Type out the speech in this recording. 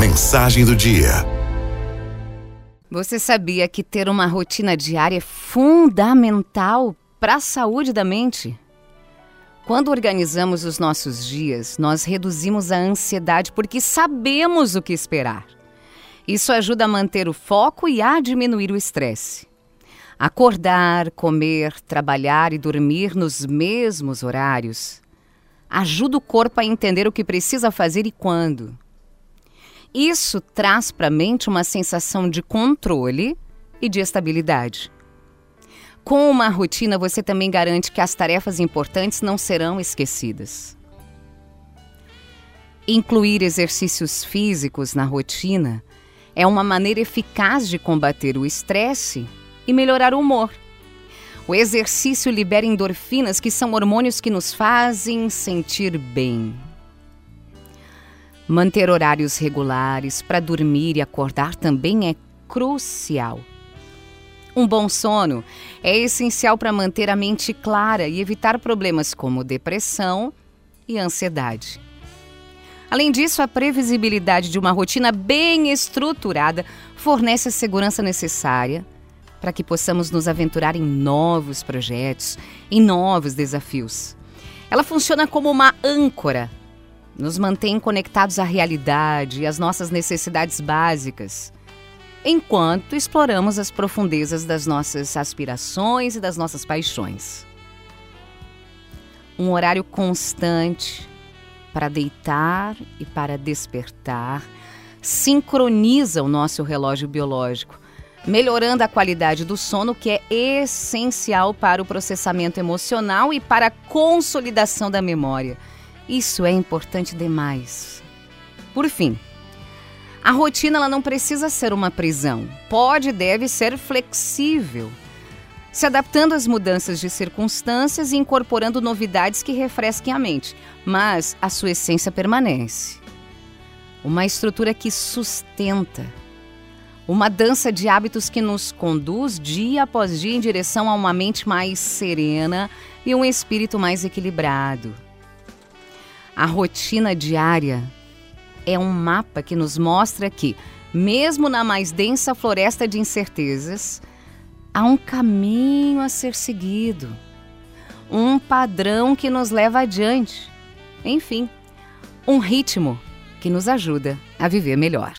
Mensagem do dia. Você sabia que ter uma rotina diária é fundamental para a saúde da mente? Quando organizamos os nossos dias, nós reduzimos a ansiedade porque sabemos o que esperar. Isso ajuda a manter o foco e a diminuir o estresse. Acordar, comer, trabalhar e dormir nos mesmos horários ajuda o corpo a entender o que precisa fazer e quando. Isso traz para a mente uma sensação de controle e de estabilidade. Com uma rotina, você também garante que as tarefas importantes não serão esquecidas. Incluir exercícios físicos na rotina é uma maneira eficaz de combater o estresse e melhorar o humor. O exercício libera endorfinas, que são hormônios que nos fazem sentir bem. Manter horários regulares para dormir e acordar também é crucial. Um bom sono é essencial para manter a mente clara e evitar problemas como depressão e ansiedade. Além disso, a previsibilidade de uma rotina bem estruturada fornece a segurança necessária para que possamos nos aventurar em novos projetos, em novos desafios. Ela funciona como uma âncora, nos mantém conectados à realidade e às nossas necessidades básicas, enquanto exploramos as profundezas das nossas aspirações e das nossas paixões. Um horário constante para deitar e para despertar sincroniza o nosso relógio biológico melhorando a qualidade do sono, que é essencial para o processamento emocional e para a consolidação da memória. Isso é importante demais. Por fim, a rotina ela não precisa ser uma prisão. Pode e deve ser flexível, se adaptando às mudanças de circunstâncias e incorporando novidades que refresquem a mente, mas a sua essência permanece. Uma estrutura que sustenta uma dança de hábitos que nos conduz dia após dia em direção a uma mente mais serena e um espírito mais equilibrado. A rotina diária é um mapa que nos mostra que, mesmo na mais densa floresta de incertezas, há um caminho a ser seguido, um padrão que nos leva adiante. Enfim, um ritmo que nos ajuda a viver melhor.